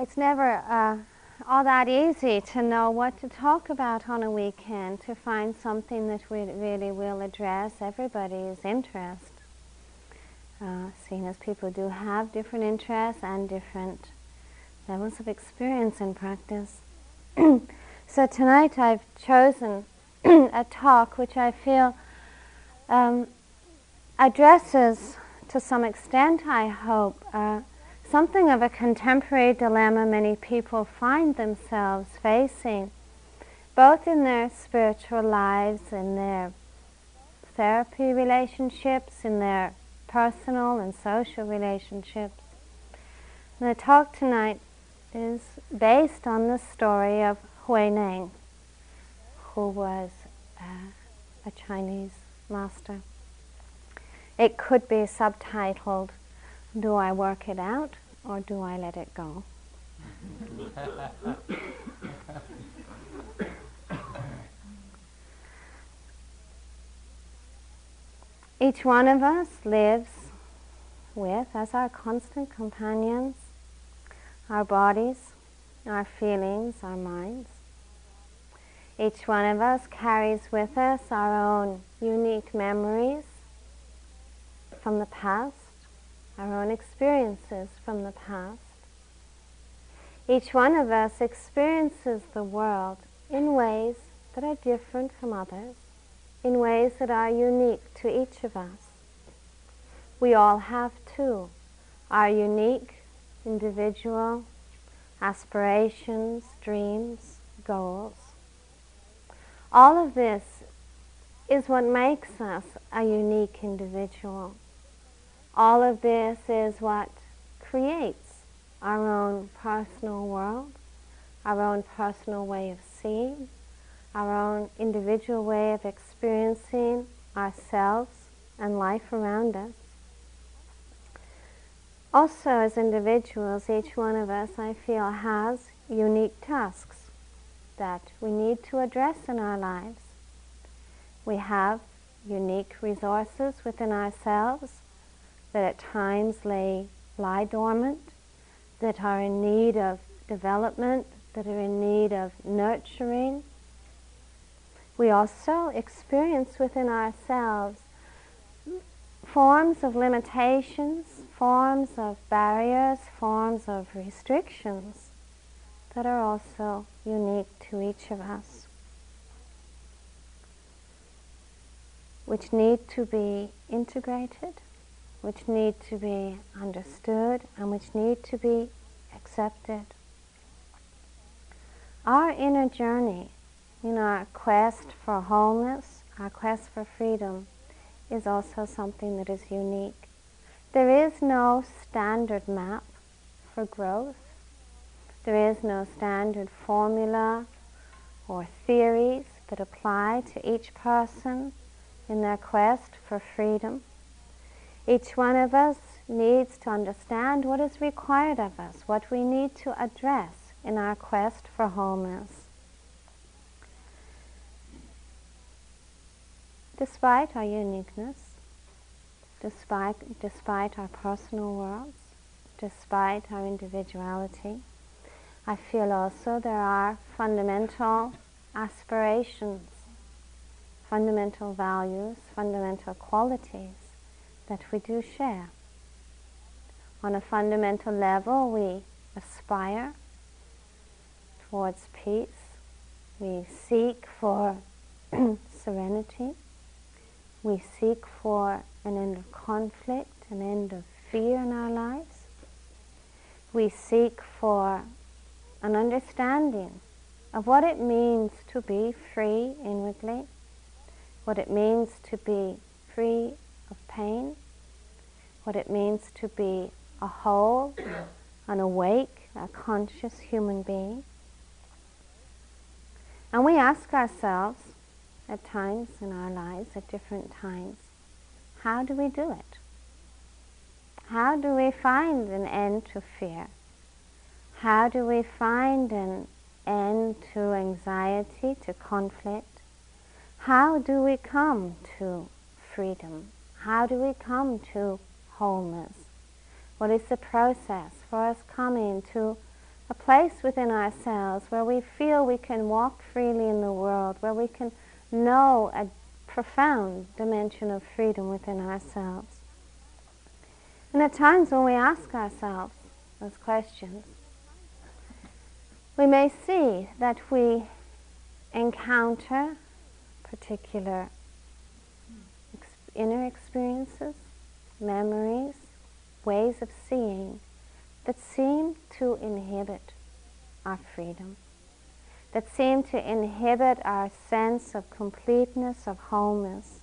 it's never uh, all that easy to know what to talk about on a weekend, to find something that we really will address everybody's interest. Uh, seeing as people do have different interests and different levels of experience in practice. so tonight I've chosen a talk which I feel um, addresses to some extent, I hope, uh, something of a contemporary dilemma many people find themselves facing, both in their spiritual lives, in their therapy relationships, in their personal and social relationships. And the talk tonight is based on the story of Huineng, who was uh, a Chinese master. It could be subtitled, Do I Work It Out or Do I Let It Go? Each one of us lives with, as our constant companions, our bodies, our feelings, our minds. Each one of us carries with us our own unique memories from the past, our own experiences from the past. Each one of us experiences the world in ways that are different from others, in ways that are unique to each of us. We all have too our unique, individual aspirations, dreams, goals. All of this is what makes us a unique individual. All of this is what creates our own personal world, our own personal way of seeing, our own individual way of experiencing ourselves and life around us. Also, as individuals, each one of us, I feel, has unique tasks that we need to address in our lives. We have unique resources within ourselves that at times lay, lie dormant, that are in need of development, that are in need of nurturing. We also experience within ourselves forms of limitations, forms of barriers, forms of restrictions that are also unique to each of us, which need to be integrated which need to be understood and which need to be accepted. Our inner journey in our quest for wholeness, our quest for freedom, is also something that is unique. There is no standard map for growth. There is no standard formula or theories that apply to each person in their quest for freedom. Each one of us needs to understand what is required of us, what we need to address in our quest for wholeness. Despite our uniqueness, despite, despite our personal worlds, despite our individuality, I feel also there are fundamental aspirations, fundamental values, fundamental qualities that we do share. On a fundamental level, we aspire towards peace. We seek for serenity. We seek for an end of conflict, an end of fear in our lives. We seek for an understanding of what it means to be free inwardly, what it means to be free of pain, what it means to be a whole, an awake, a conscious human being. And we ask ourselves at times in our lives, at different times, how do we do it? How do we find an end to fear? How do we find an end to anxiety, to conflict? How do we come to freedom? How do we come to wholeness? What is the process for us coming to a place within ourselves where we feel we can walk freely in the world, where we can know a profound dimension of freedom within ourselves. And at times when we ask ourselves those questions, we may see that we encounter particular inner experiences, memories, ways of seeing that seem to inhibit our freedom, that seem to inhibit our sense of completeness, of wholeness.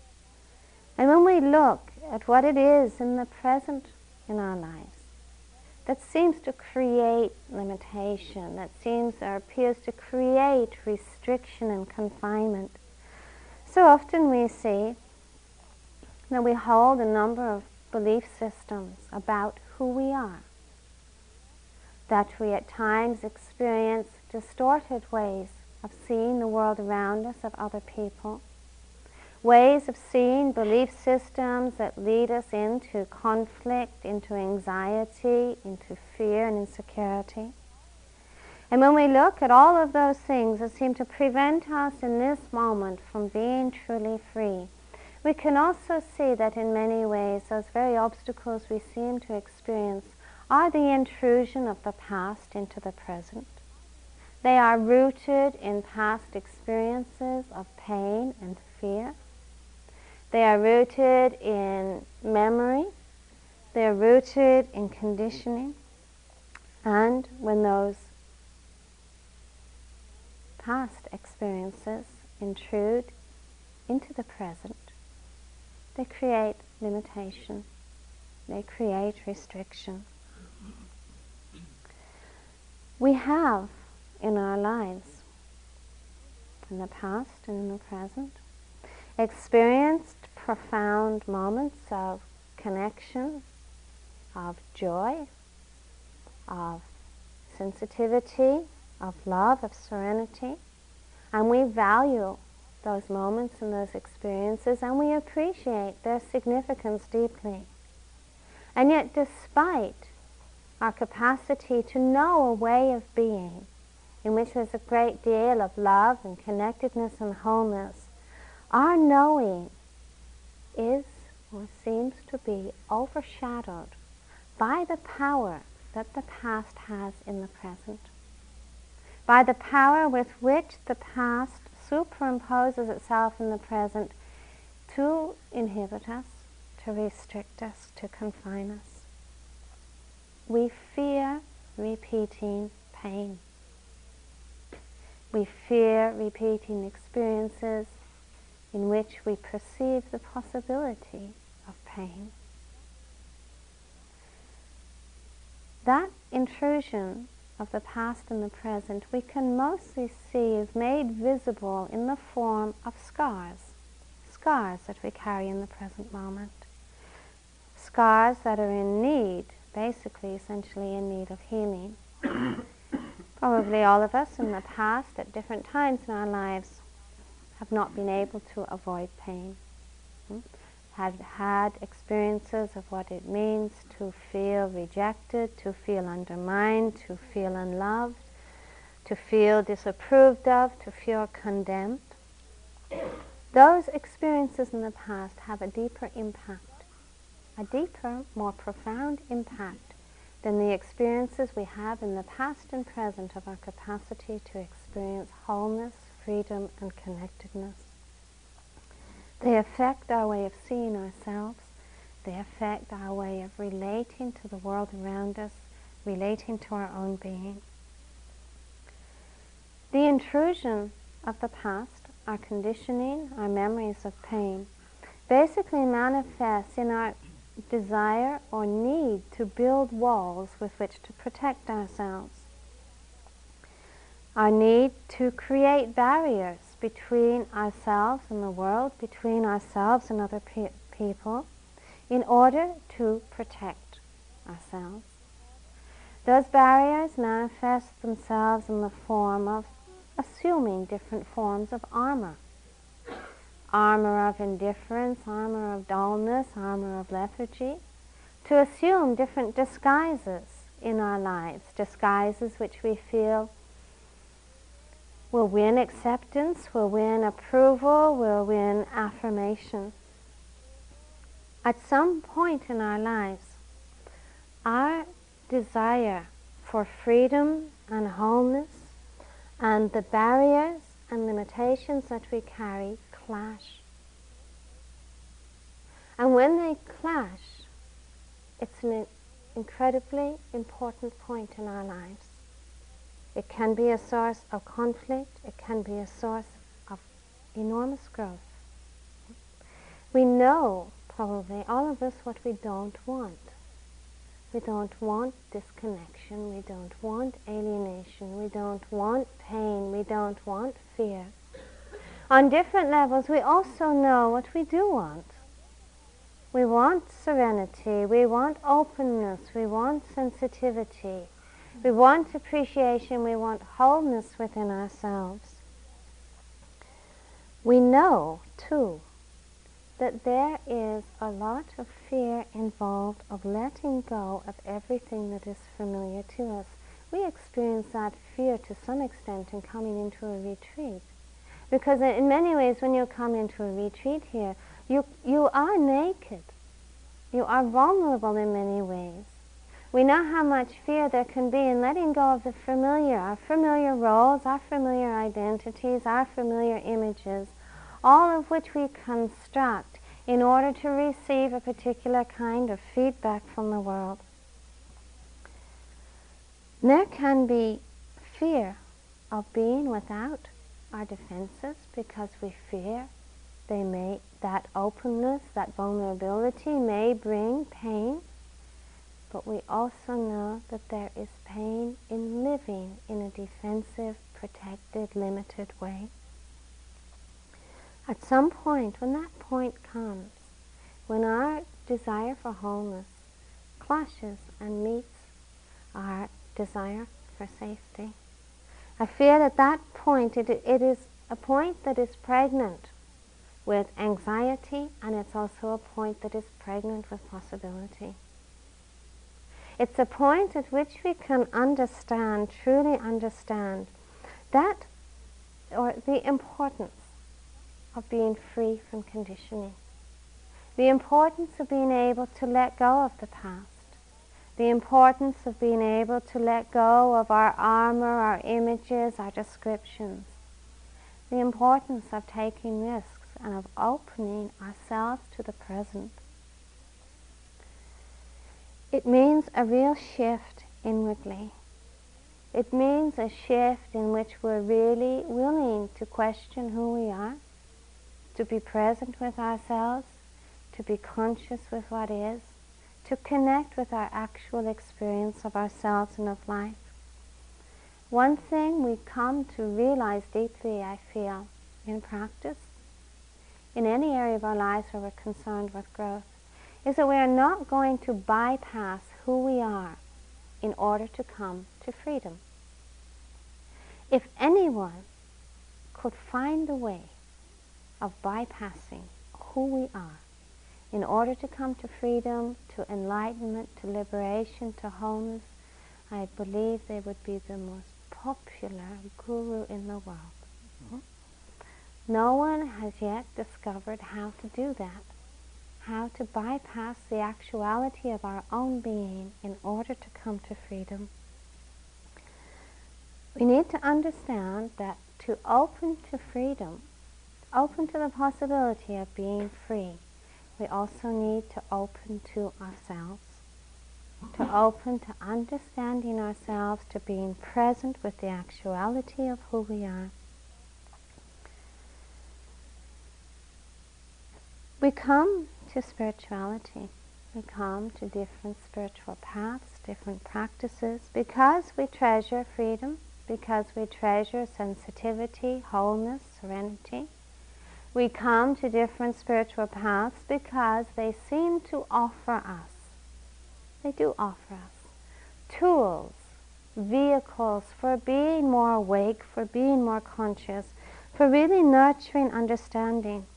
And when we look at what it is in the present in our lives, that seems to create limitation, that seems or appears to create restriction and confinement. So often we see that we hold a number of belief systems about who we are, that we at times experience distorted ways of seeing the world around us, of other people, ways of seeing belief systems that lead us into conflict, into anxiety, into fear and insecurity. And when we look at all of those things that seem to prevent us in this moment from being truly free, we can also see that in many ways those very obstacles we seem to experience are the intrusion of the past into the present. They are rooted in past experiences of pain and fear. They are rooted in memory. They are rooted in conditioning. And when those past experiences intrude into the present, they create limitation. They create restriction. We have in our lives, in the past and in the present, experienced profound moments of connection, of joy, of sensitivity, of love, of serenity. And we value those moments and those experiences and we appreciate their significance deeply. And yet, despite our capacity to know a way of being in which there's a great deal of love and connectedness and wholeness, our knowing is or seems to be overshadowed by the power that the past has in the present, by the power with which the past superimposes itself in the present to inhibit us, to restrict us, to confine us. We fear repeating pain. We fear repeating experiences in which we perceive the possibility of pain. That intrusion of the past and the present we can mostly see is made visible in the form of scars, scars that we carry in the present moment, scars that are in need, basically, essentially in need of healing. Probably all of us in the past, at different times in our lives, have not been able to avoid pain. Hmm? Have had experiences of what it means to feel rejected, to feel undermined, to feel unloved, to feel disapproved of, to feel condemned. Those experiences in the past have a deeper impact, a deeper, more profound impact than the experiences we have in the past and present of our capacity to experience wholeness, freedom and connectedness. They affect our way of seeing ourselves. They affect our way of relating to the world around us, relating to our own being. The intrusion of the past, our conditioning, our memories of pain, basically manifests in our desire or need to build walls with which to protect ourselves our need to create barriers between ourselves and the world, between ourselves and other pe- people, in order to protect ourselves. Those barriers manifest themselves in the form of assuming different forms of armor. Armor of indifference, armor of dullness, armor of lethargy, to assume different disguises in our lives, disguises which we feel will win acceptance, will win approval, will win affirmation. At some point in our lives, our desire for freedom and wholeness and the barriers and limitations that we carry clash. And when they clash, it's an incredibly important point in our lives. It can be a source of conflict, it can be a source of enormous growth. We know, probably, all of us, what we don't want. We don't want disconnection, we don't want alienation, we don't want pain, we don't want fear. On different levels, we also know what we do want. We want serenity, we want openness, we want sensitivity, we want appreciation, we want wholeness within ourselves. We know, too, that there is a lot of fear involved of letting go of everything that is familiar to us. We experience that fear to some extent in coming into a retreat. Because in many ways, when you come into a retreat here, you, you are naked. You are vulnerable in many ways. We know how much fear there can be in letting go of the familiar, our familiar roles, our familiar identities, our familiar images, all of which we construct in order to receive a particular kind of feedback from the world. There can be fear of being without our defenses because we fear they may that openness, that vulnerability may bring pain, but we also know that there is pain in living in a defensive, protected, limited way. At some point, when that point comes, when our desire for wholeness clashes and meets our desire for safety, I feel that that point it, it is a point that is pregnant with anxiety and it's also a point that is pregnant with possibility. It's a point at which we can understand, truly understand, that or the importance of being free from conditioning. The importance of being able to let go of the past. The importance of being able to let go of our armor, our images, our descriptions. The importance of taking risks and of opening ourselves to the present. It means a real shift inwardly. It means a shift in which we're really willing to question who we are, to be present with ourselves, to be conscious with what is, to connect with our actual experience of ourselves and of life. One thing we come to realize deeply, I feel, in practice, in any area of our lives where we're concerned with growth, is that we are not going to bypass who we are in order to come to freedom. If anyone could find a way of bypassing who we are in order to come to freedom, to enlightenment, to liberation, to wholeness, I believe they would be the most popular guru in the world. Mm-hmm. No one has yet discovered how to do that, how to bypass the actuality of our own being in order to come to freedom. We need to understand that to open to freedom open to the possibility of being free, we also need to open to ourselves, to open to understanding ourselves, to being present with the actuality of who we are. We come to spirituality. We come to different spiritual paths, different practices, because we treasure freedom, because we treasure sensitivity, wholeness, serenity. We come to different spiritual paths because they seem to offer us, they do offer us, tools, vehicles for being more awake, for being more conscious, for really nurturing understanding.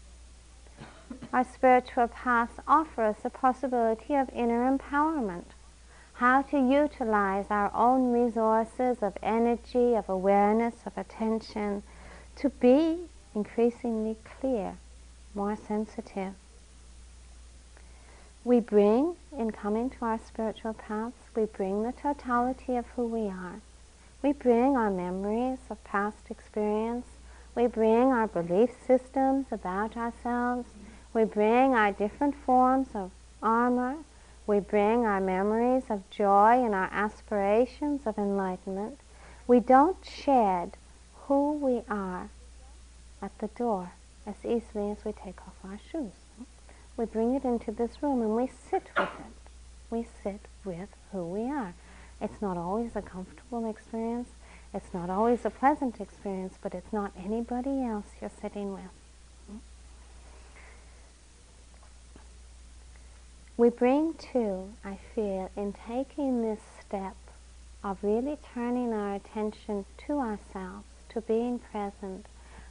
Our spiritual paths offer us the possibility of inner empowerment, how to utilize our own resources of energy, of awareness, of attention to be increasingly clear, more sensitive. We bring, in coming to our spiritual paths, we bring the totality of who we are. We bring our memories of past experience. We bring our belief systems about ourselves. We bring our different forms of armor, we bring our memories of joy and our aspirations of enlightenment. We don't shed who we are at the door as easily as we take off our shoes. We bring it into this room and we sit with it. We sit with who we are. It's not always a comfortable experience. It's not always a pleasant experience, but it's not anybody else you're sitting with. We bring to, I feel, in taking this step of really turning our attention to ourselves, to being present,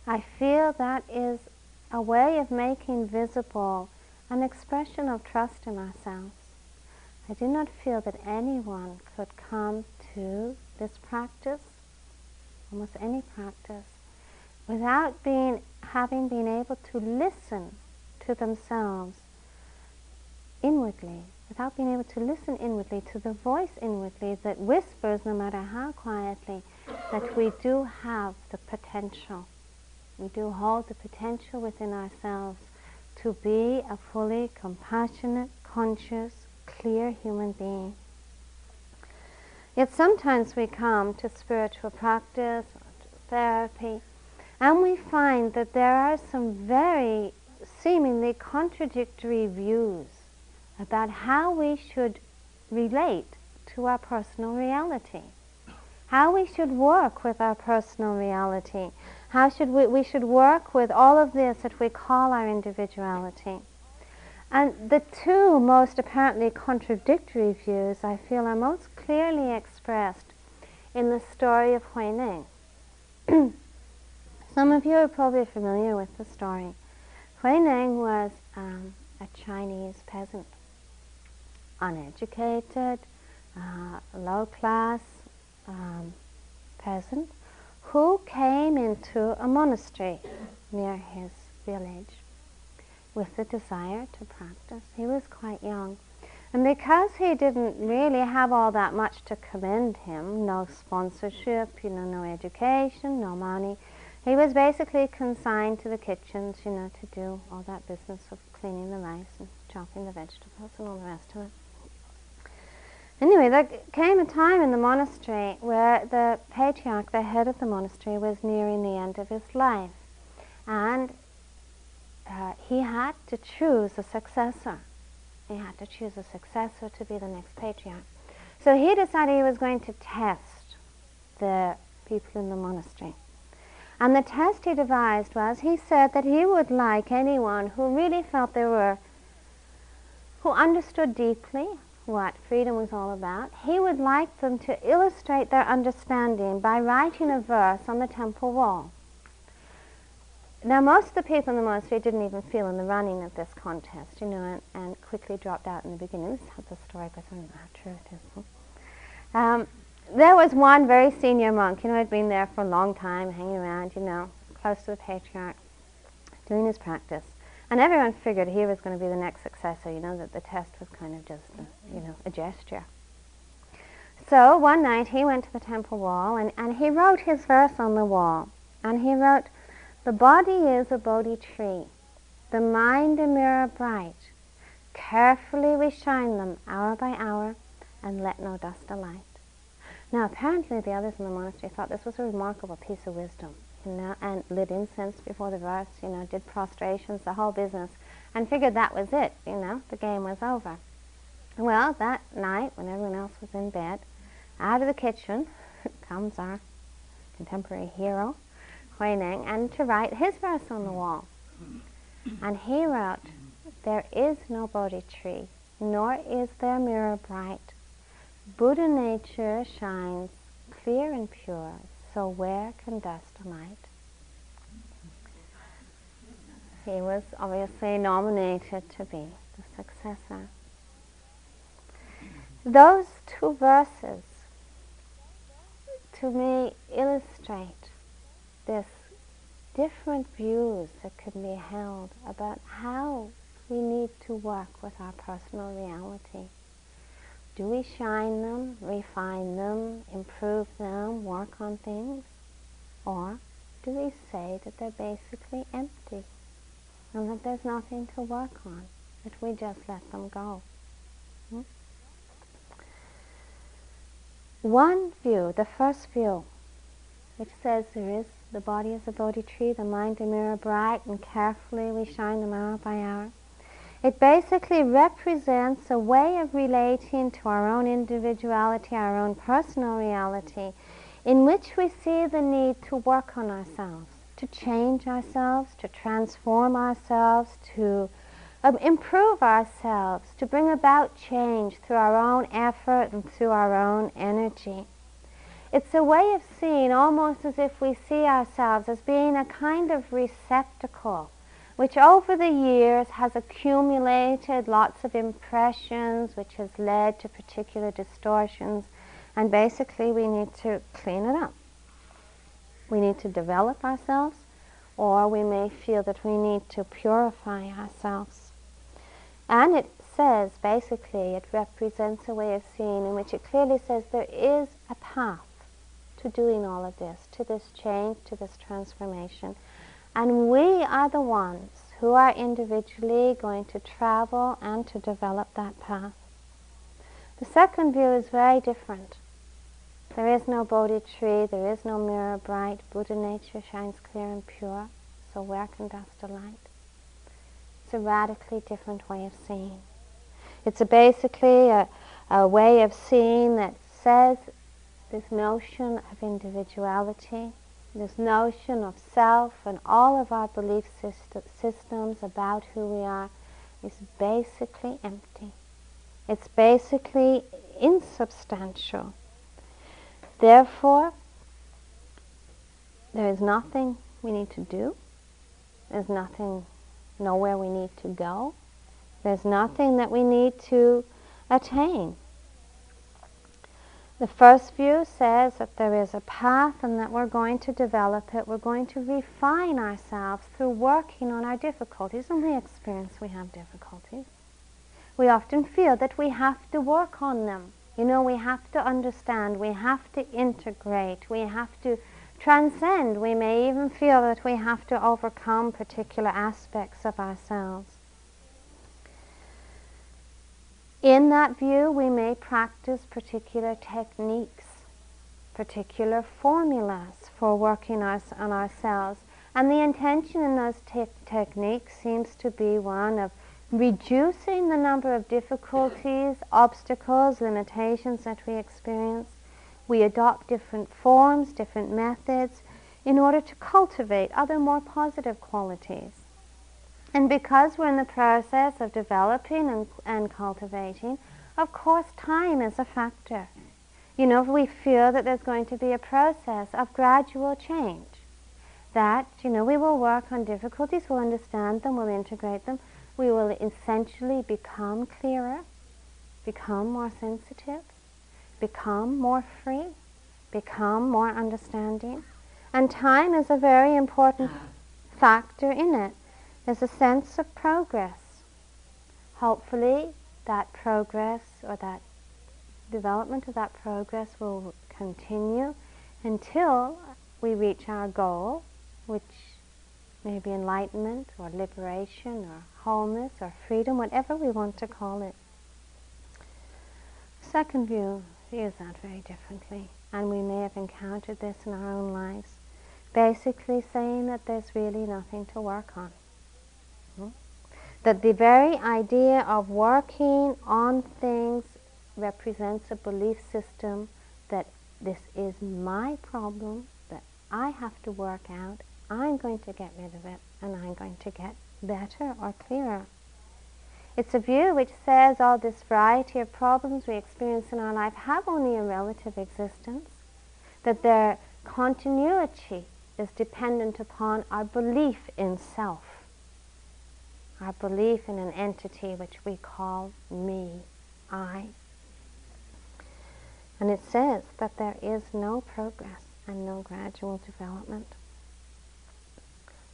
I feel that is a way of making visible an expression of trust in ourselves. I do not feel that anyone could come to this practice, almost any practice, without being, having been able to listen to themselves inwardly, without being able to listen inwardly to the voice inwardly that whispers, no matter how quietly, that we do have the potential. We do hold the potential within ourselves to be a fully compassionate, conscious, clear human being. Yet sometimes we come to spiritual practice to therapy and we find that there are some very seemingly contradictory views about how we should relate to our personal reality, how we should work with our personal reality, how should we, we should work with all of this that we call our individuality. And the two most apparently contradictory views, I feel, are most clearly expressed in the story of Huineng. Some of you are probably familiar with the story. Huineng was um, a Chinese peasant uneducated, uh, low class um, peasant who came into a monastery near his village with the desire to practice. He was quite young. And because he didn't really have all that much to commend him, no sponsorship, you know, no education, no money, he was basically consigned to the kitchens, you know, to do all that business of cleaning the rice and chopping the vegetables and all the rest of it. Anyway, there came a time in the monastery where the patriarch, the head of the monastery, was nearing the end of his life. And uh, he had to choose a successor. He had to choose a successor to be the next patriarch. So he decided he was going to test the people in the monastery. And the test he devised was he said that he would like anyone who really felt they were, who understood deeply what freedom was all about, he would like them to illustrate their understanding by writing a verse on the temple wall. Now, most of the people in the monastery didn't even feel in the running of this contest, you know, and, and quickly dropped out in the beginning. This is the story, but I don't know how true it is. Um, there was one very senior monk, you know, had been there for a long time, hanging around, you know, close to the patriarch, doing his practice. And everyone figured he was going to be the next successor, you know, that the test was kind of just, a, you know, a gesture. So one night he went to the temple wall and, and he wrote his verse on the wall. And he wrote, The body is a Bodhi tree, the mind a mirror bright. Carefully we shine them hour by hour and let no dust alight. Now apparently the others in the monastery thought this was a remarkable piece of wisdom you know, and lit incense before the verse, you know, did prostrations, the whole business, and figured that was it, you know, the game was over. Well, that night, when everyone else was in bed, out of the kitchen comes our contemporary hero, Huineng, and to write his verse on the wall. And he wrote, There is no Bodhi tree, nor is there mirror bright. Buddha nature shines clear and pure, so where can dust alight? He was obviously nominated to be the successor. those two verses to me illustrate this different views that can be held about how we need to work with our personal reality. Do we shine them, refine them, improve them, work on things? Or do we say that they're basically empty and that there's nothing to work on, that we just let them go? Hmm? One view, the first view, which says there is the body is a Bodhi tree, the mind a mirror bright, and carefully we shine them hour by hour. It basically represents a way of relating to our own individuality, our own personal reality, in which we see the need to work on ourselves, to change ourselves, to transform ourselves, to um, improve ourselves, to bring about change through our own effort and through our own energy. It's a way of seeing almost as if we see ourselves as being a kind of receptacle which over the years has accumulated lots of impressions, which has led to particular distortions, and basically we need to clean it up. We need to develop ourselves, or we may feel that we need to purify ourselves. And it says, basically, it represents a way of seeing in which it clearly says there is a path to doing all of this, to this change, to this transformation. And we are the ones who are individually going to travel and to develop that path. The second view is very different. There is no Bodhi tree, there is no mirror bright, Buddha nature shines clear and pure, so where can dust alight? It's a radically different way of seeing. It's a basically a, a way of seeing that says this notion of individuality, this notion of self and all of our belief system, systems about who we are is basically empty. It's basically insubstantial. Therefore, there is nothing we need to do. There's nothing, nowhere we need to go. There's nothing that we need to attain. The first view says that there is a path and that we're going to develop it. We're going to refine ourselves through working on our difficulties, and we experience we have difficulties. We often feel that we have to work on them. You know, we have to understand, we have to integrate, we have to transcend. We may even feel that we have to overcome particular aspects of ourselves. In that view, we may practice particular techniques, particular formulas for working us on ourselves. And the intention in those te- techniques seems to be one of reducing the number of difficulties, obstacles, limitations that we experience. We adopt different forms, different methods in order to cultivate other more positive qualities. And because we're in the process of developing and, and cultivating, of course time is a factor. You know, we feel that there's going to be a process of gradual change. That, you know, we will work on difficulties, we'll understand them, we'll integrate them, we will essentially become clearer, become more sensitive, become more free, become more understanding. And time is a very important ah. factor in it. There's a sense of progress. Hopefully, that progress or that development of that progress will continue until we reach our goal, which may be enlightenment or liberation or wholeness or freedom, whatever we want to call it. Second view views that very differently, and we may have encountered this in our own lives. Basically, saying that there's really nothing to work on that the very idea of working on things represents a belief system that this is my problem, that I have to work out, I'm going to get rid of it, and I'm going to get better or clearer. It's a view which says all this variety of problems we experience in our life have only a relative existence, that their continuity is dependent upon our belief in self our belief in an entity which we call me, I. And it says that there is no progress and no gradual development.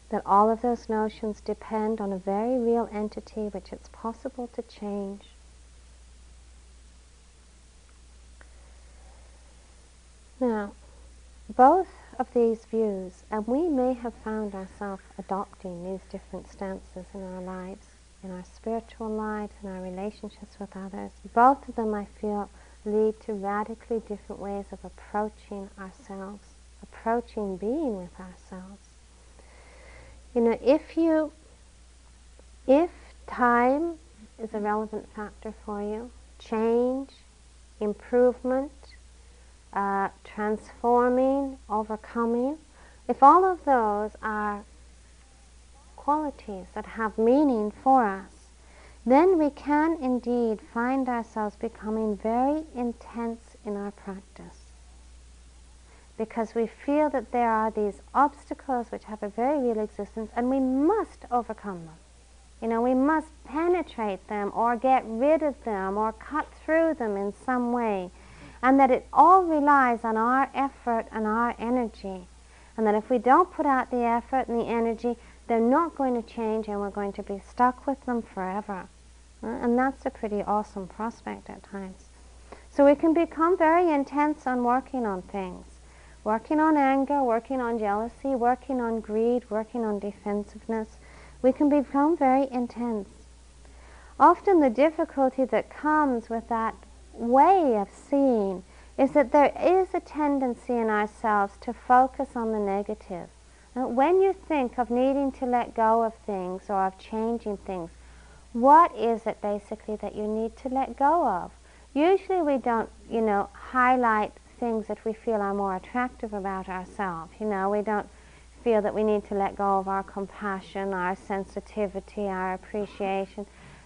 That all of those notions depend on a very real entity which it's possible to change. Now, both of these views, and we may have found ourselves adopting these different stances in our lives, in our spiritual lives, in our relationships with others. Both of them, I feel, lead to radically different ways of approaching ourselves, approaching being with ourselves. You know, if you, if time is a relevant factor for you, change, improvement, uh, transforming, overcoming, if all of those are qualities that have meaning for us, then we can indeed find ourselves becoming very intense in our practice. Because we feel that there are these obstacles which have a very real existence and we must overcome them. You know, we must penetrate them or get rid of them or cut through them in some way and that it all relies on our effort and our energy. And that if we don't put out the effort and the energy, they're not going to change and we're going to be stuck with them forever. Uh, and that's a pretty awesome prospect at times. So we can become very intense on working on things. Working on anger, working on jealousy, working on greed, working on defensiveness. We can become very intense. Often the difficulty that comes with that way of seeing is that there is a tendency in ourselves to focus on the negative. when you think of needing to let go of things or of changing things, what is it basically that you need to let go of? Usually we don't, you know, highlight things that we feel are more attractive about ourselves. You know, we don't feel that we need to let go of our compassion, our sensitivity, our appreciation.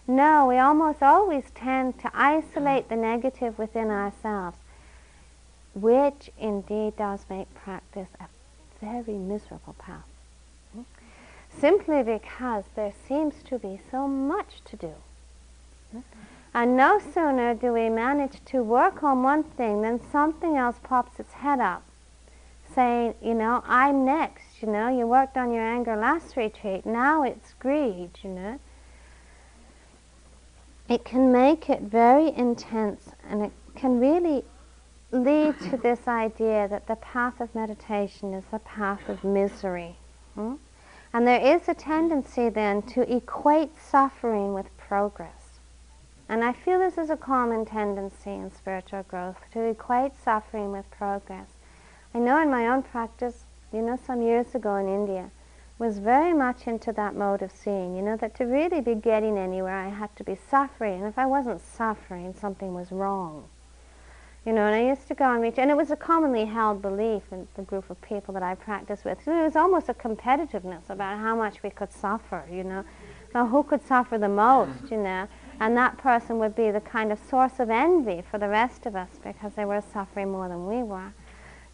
No, we almost always tend to isolate the negative within ourselves, which indeed does make practice a very miserable path. Simply because there seems to be so much to do. And no sooner do we manage to work on one thing than something else pops its head up, saying, you know, I'm next, you know, you worked on your anger last retreat, now it's greed, you know it can make it very intense and it can really lead to this idea that the path of meditation is the path of misery. Hmm? And there is a tendency then to equate suffering with progress. And I feel this is a common tendency in spiritual growth, to equate suffering with progress. I know in my own practice, you know, some years ago in India, was very much into that mode of seeing, you know, that to really be getting anywhere I had to be suffering. And if I wasn't suffering, something was wrong. You know, and I used to go and reach, and it was a commonly held belief in the group of people that I practiced with. It was almost a competitiveness about how much we could suffer, you know. So who could suffer the most, you know? And that person would be the kind of source of envy for the rest of us because they were suffering more than we were.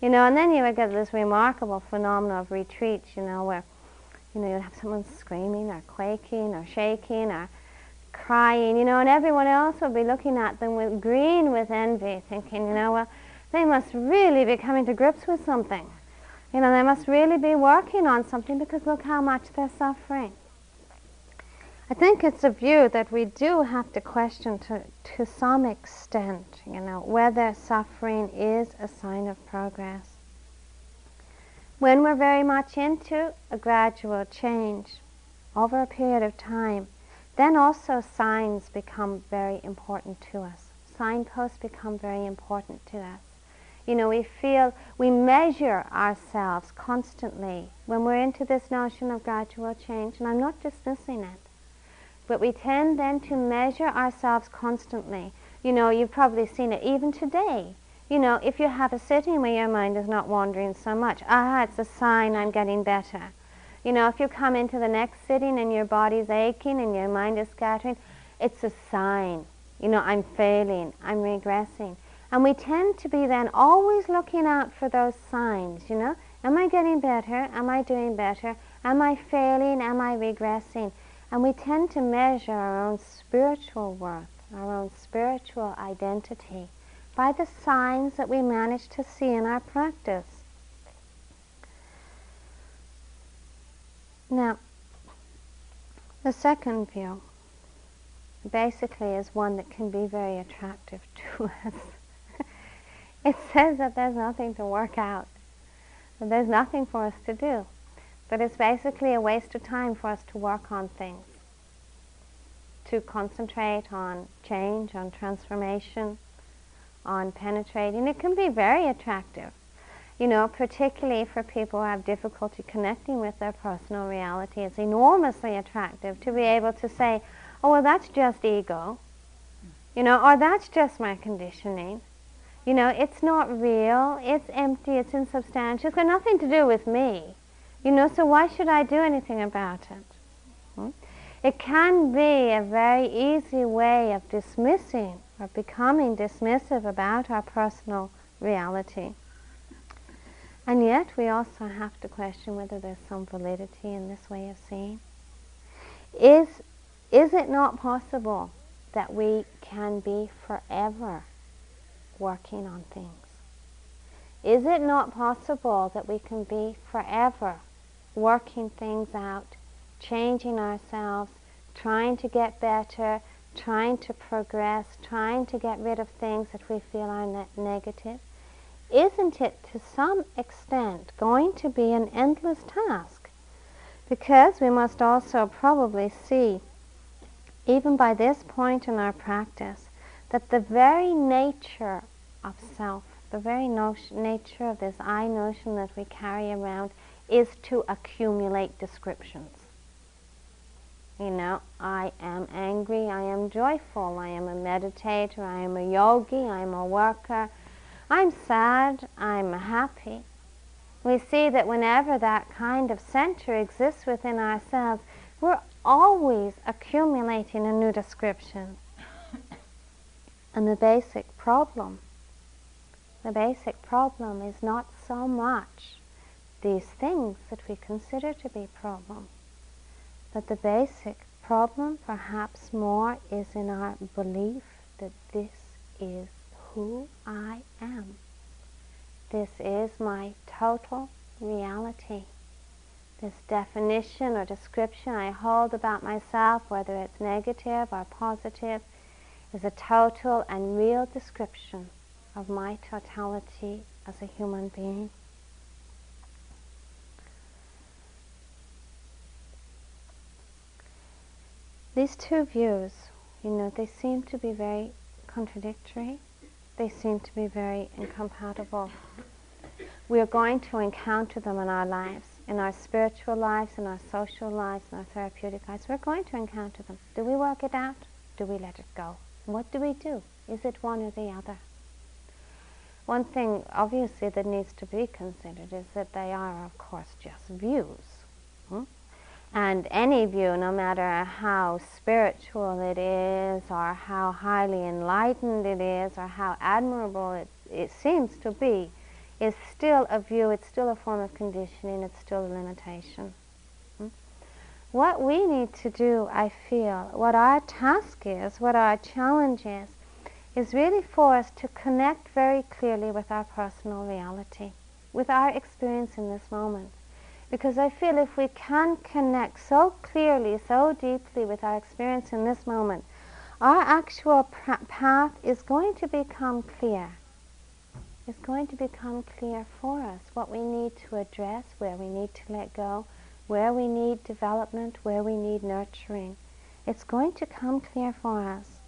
You know, and then you would get this remarkable phenomenon of retreats, you know, where you know, you'd have someone screaming or quaking or shaking or crying, you know, and everyone else would be looking at them with green with envy, thinking, you know, well, they must really be coming to grips with something. You know, they must really be working on something because look how much they're suffering. I think it's a view that we do have to question to, to some extent, you know, whether suffering is a sign of progress. When we're very much into a gradual change over a period of time, then also signs become very important to us. Signposts become very important to us. You know, we feel, we measure ourselves constantly when we're into this notion of gradual change, and I'm not dismissing it. But we tend then to measure ourselves constantly. You know, you've probably seen it even today you know, if you have a sitting where your mind is not wandering so much, ah, it's a sign I'm getting better. You know, if you come into the next sitting and your body's aching and your mind is scattering, it's a sign. You know, I'm failing, I'm regressing. And we tend to be then always looking out for those signs, you know. Am I getting better? Am I doing better? Am I failing? Am I regressing? And we tend to measure our own spiritual worth, our own spiritual identity by the signs that we manage to see in our practice. Now, the second view basically is one that can be very attractive to us. it says that there's nothing to work out, that there's nothing for us to do, that it's basically a waste of time for us to work on things, to concentrate on change, on transformation, on penetrating. It can be very attractive, you know, particularly for people who have difficulty connecting with their personal reality. It's enormously attractive to be able to say, oh, well, that's just ego, you know, or that's just my conditioning. You know, it's not real, it's empty, it's insubstantial, it's got nothing to do with me. You know, so why should I do anything about it? Hmm? It can be a very easy way of dismissing or becoming dismissive about our personal reality. And yet we also have to question whether there's some validity in this way of seeing. Is is it not possible that we can be forever working on things? Is it not possible that we can be forever working things out, changing ourselves, trying to get better, trying to progress, trying to get rid of things that we feel are ne- negative? Isn't it to some extent going to be an endless task? Because we must also probably see even by this point in our practice, that the very nature of self, the very nature of this I notion that we carry around is to accumulate descriptions. You know, I am angry, I am joyful, I am a meditator, I am a yogi, I am a worker, I'm sad, I'm happy. We see that whenever that kind of center exists within ourselves, we're always accumulating a new description. and the basic problem, the basic problem is not so much these things that we consider to be problems, but the basic problem perhaps more is in our belief that this is who I am. This is my total reality this definition or description I hold about myself, whether it's negative or positive, is a total and real description of my totality as a human being. These two views, you know, they seem to be very contradictory. They seem to be very incompatible. We are going to encounter them in our lives in our spiritual lives, in our social lives, in our therapeutic lives, we're going to encounter them. Do we work it out? Do we let it go? What do we do? Is it one or the other? One thing, obviously, that needs to be considered is that they are, of course, just views. Hmm? And any view, no matter how spiritual it is, or how highly enlightened it is, or how admirable it, it seems to be, is still a view, it's still a form of conditioning, it's still a limitation. Hmm? What we need to do, I feel, what our task is, what our challenge is, is really for us to connect very clearly with our personal reality, with our experience in this moment. Because I feel if we can connect so clearly, so deeply with our experience in this moment, our actual path is going to become clear It's going to become clear for us what we need to address, where we need to let go, where we need development, where we need nurturing. It's going to come clear for us.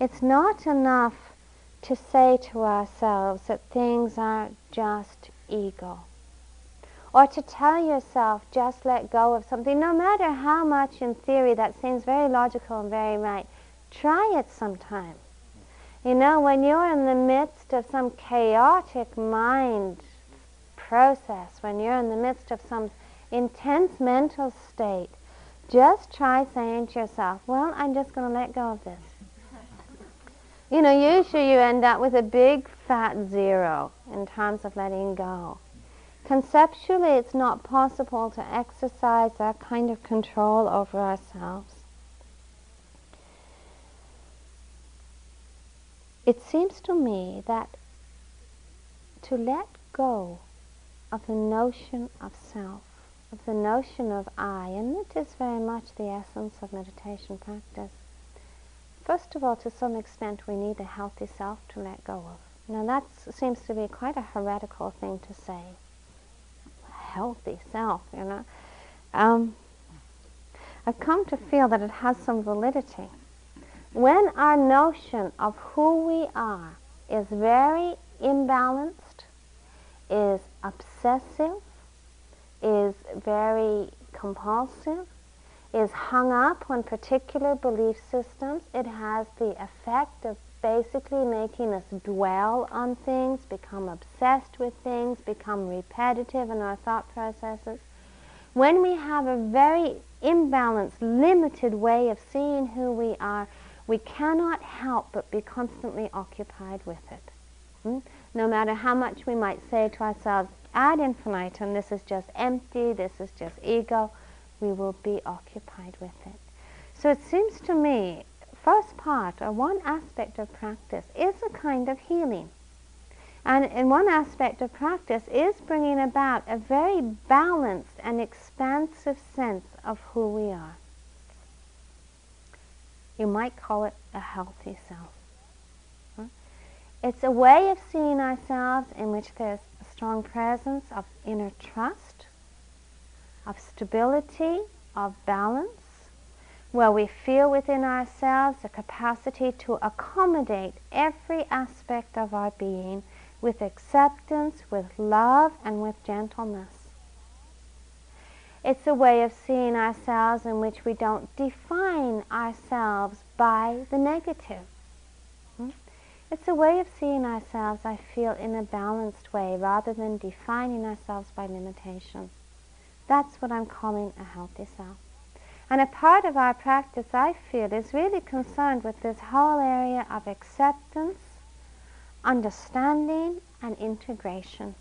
It's not enough to say to ourselves that things are just ego. Or to tell yourself, just let go of something, no matter how much in theory that seems very logical and very right. Try it sometime. You know, when you're in the midst of some chaotic mind process, when you're in the midst of some intense mental state, just try saying to yourself, well, I'm just going to let go of this. You know, usually you end up with a big fat zero in terms of letting go. Conceptually, it's not possible to exercise that kind of control over ourselves. it seems to me that to let go of the notion of self, of the notion of I, and it is very much the essence of meditation practice. First of all, to some extent, we need a healthy self to let go of. Now that seems to be quite a heretical thing to say. Healthy self, you know. Um, I've come to feel that it has some validity. When our notion of who we are is very imbalanced, is obsessive, is very compulsive, is hung up on particular belief systems, it has the effect of basically making us dwell on things, become obsessed with things, become repetitive in our thought processes. When we have a very imbalanced, limited way of seeing who we are, we cannot help but be constantly occupied with it. Hmm? No matter how much we might say to ourselves, ad infinitum, this is just empty, this is just ego, we will be occupied with it. So it seems to me, first part, or one aspect of practice, is a kind of healing. And in one aspect of practice is bringing about a very balanced and expansive sense of who we are. You might call it a healthy self. It's a way of seeing ourselves in which there's a strong presence of inner trust, of stability, of balance, where we feel within ourselves a capacity to accommodate every aspect of our being with acceptance, with love, and with gentleness. It's a way of seeing ourselves in which we don't define ourselves by the negative. Hmm? It's a way of seeing ourselves, I feel, in a balanced way rather than defining ourselves by limitation. That's what I'm calling a healthy self. And a part of our practice, I feel, is really concerned with this whole area of acceptance, understanding, and integration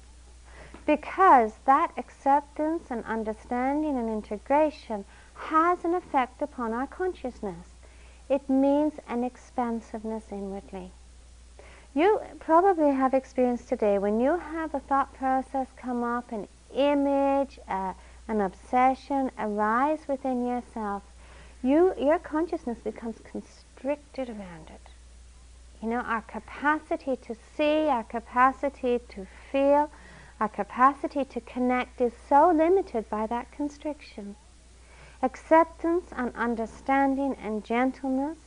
because that acceptance and understanding and integration has an effect upon our consciousness. It means an expansiveness inwardly. You probably have experienced today when you have a thought process come up, an image, an obsession arise within yourself, you, your consciousness becomes constricted around it. You know, our capacity to see, our capacity to feel, our capacity to connect is so limited by that constriction. Acceptance and understanding and gentleness,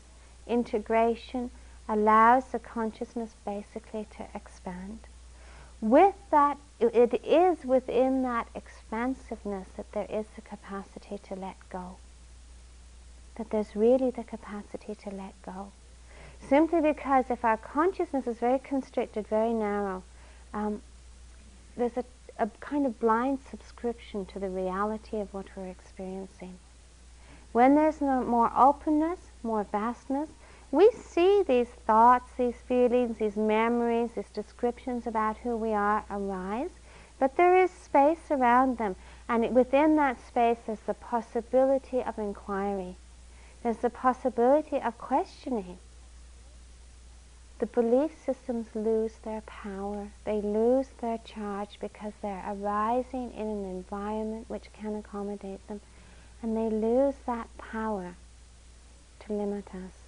integration, allows the consciousness basically to expand. With that, it is within that expansiveness that there is the capacity to let go. That there's really the capacity to let go. Simply because if our consciousness is very constricted, very narrow, um, there's a, a kind of blind subscription to the reality of what we're experiencing. When there's more openness, more vastness, we see these thoughts, these feelings, these memories, these descriptions about who we are arise, but there is space around them, and within that space there's the possibility of inquiry. There's the possibility of questioning the belief systems lose their power. They lose their charge because they're arising in an environment which can accommodate them. And they lose that power to limit us.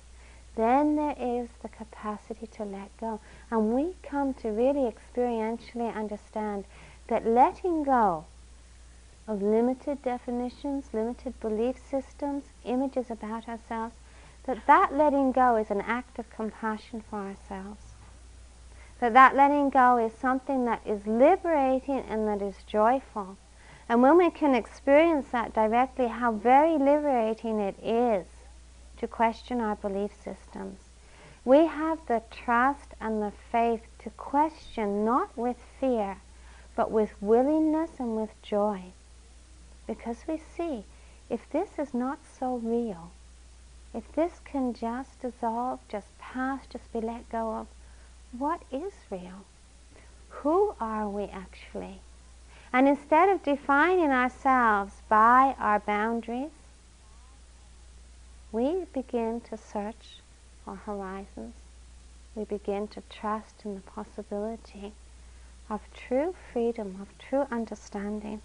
Then there is the capacity to let go. And we come to really experientially understand that letting go of limited definitions, limited belief systems, images about ourselves, that that letting go is an act of compassion for ourselves. That that letting go is something that is liberating and that is joyful. And when we can experience that directly, how very liberating it is to question our belief systems. We have the trust and the faith to question not with fear, but with willingness and with joy. Because we see, if this is not so real, if this can just dissolve, just pass, just be let go of, what is real? Who are we actually? And instead of defining ourselves by our boundaries, we begin to search for horizons. we begin to trust in the possibility of true freedom, of true understanding.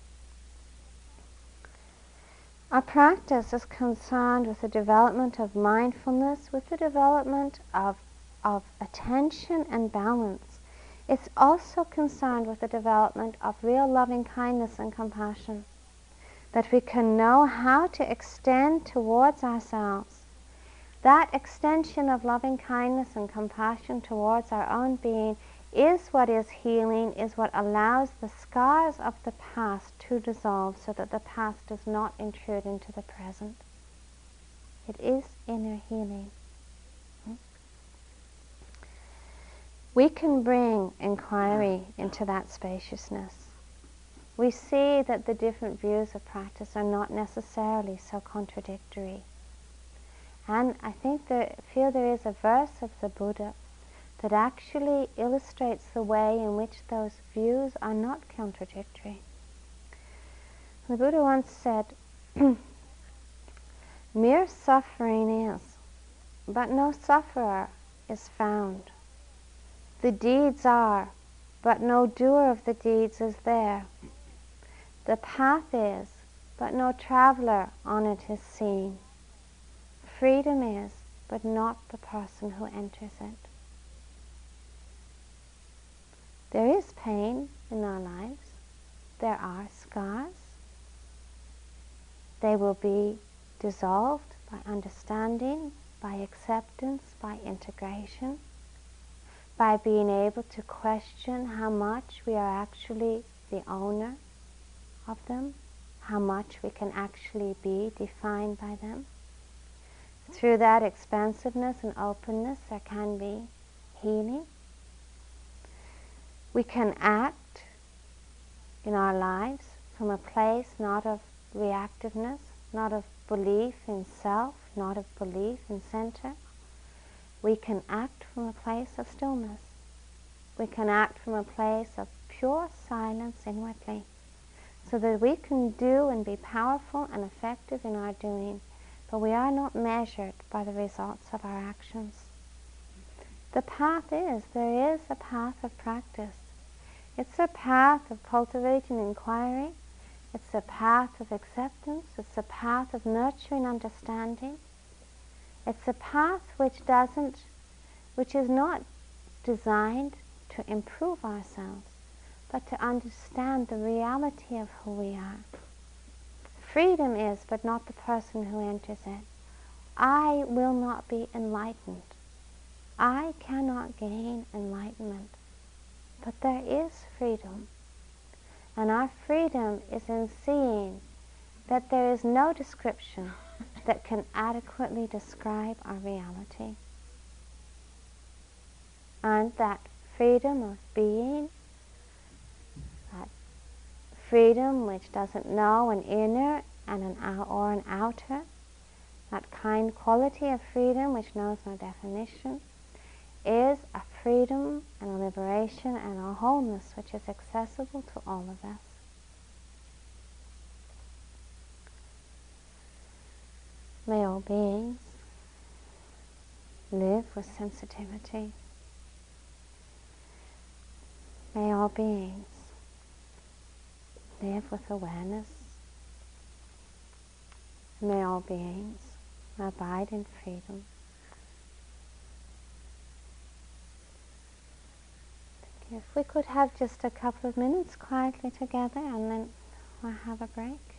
Our practice is concerned with the development of mindfulness, with the development of, of attention and balance. It's also concerned with the development of real loving kindness and compassion. That we can know how to extend towards ourselves that extension of loving kindness and compassion towards our own being is what is healing, is what allows the scars of the past to dissolve so that the past does not intrude into the present. It is inner healing. Hmm? We can bring inquiry into that spaciousness. We see that the different views of practice are not necessarily so contradictory. And I think that feel there is a verse of the Buddha that actually illustrates the way in which those views are not contradictory. The Buddha once said, Mere suffering is, but no sufferer is found. The deeds are, but no doer of the deeds is there. The path is, but no traveler on it is seen. Freedom is, but not the person who enters it. There is pain in our lives. There are scars. They will be dissolved by understanding, by acceptance, by integration, by being able to question how much we are actually the owner of them, how much we can actually be defined by them. Through that expansiveness and openness, there can be healing we can act in our lives from a place not of reactiveness, not of belief in self, not of belief in center. We can act from a place of stillness. We can act from a place of pure silence inwardly so that we can do and be powerful and effective in our doing, but we are not measured by the results of our actions. The path is, there is a path of practice. It's a path of cultivating inquiry. It's a path of acceptance. It's a path of nurturing understanding. It's a path which doesn't, which is not designed to improve ourselves, but to understand the reality of who we are. Freedom is, but not the person who enters it. I will not be enlightened. I cannot gain enlightenment but there is freedom. And our freedom is in seeing that there is no description that can adequately describe our reality. And that freedom of being, freedom which doesn't know an inner and an out or an outer, that kind quality of freedom which knows no definition, is a freedom and a liberation and a wholeness which is accessible to all of us. May all beings live with sensitivity. May all beings live with awareness. May all beings abide in freedom. If we could have just a couple of minutes quietly together and then we'll have a break.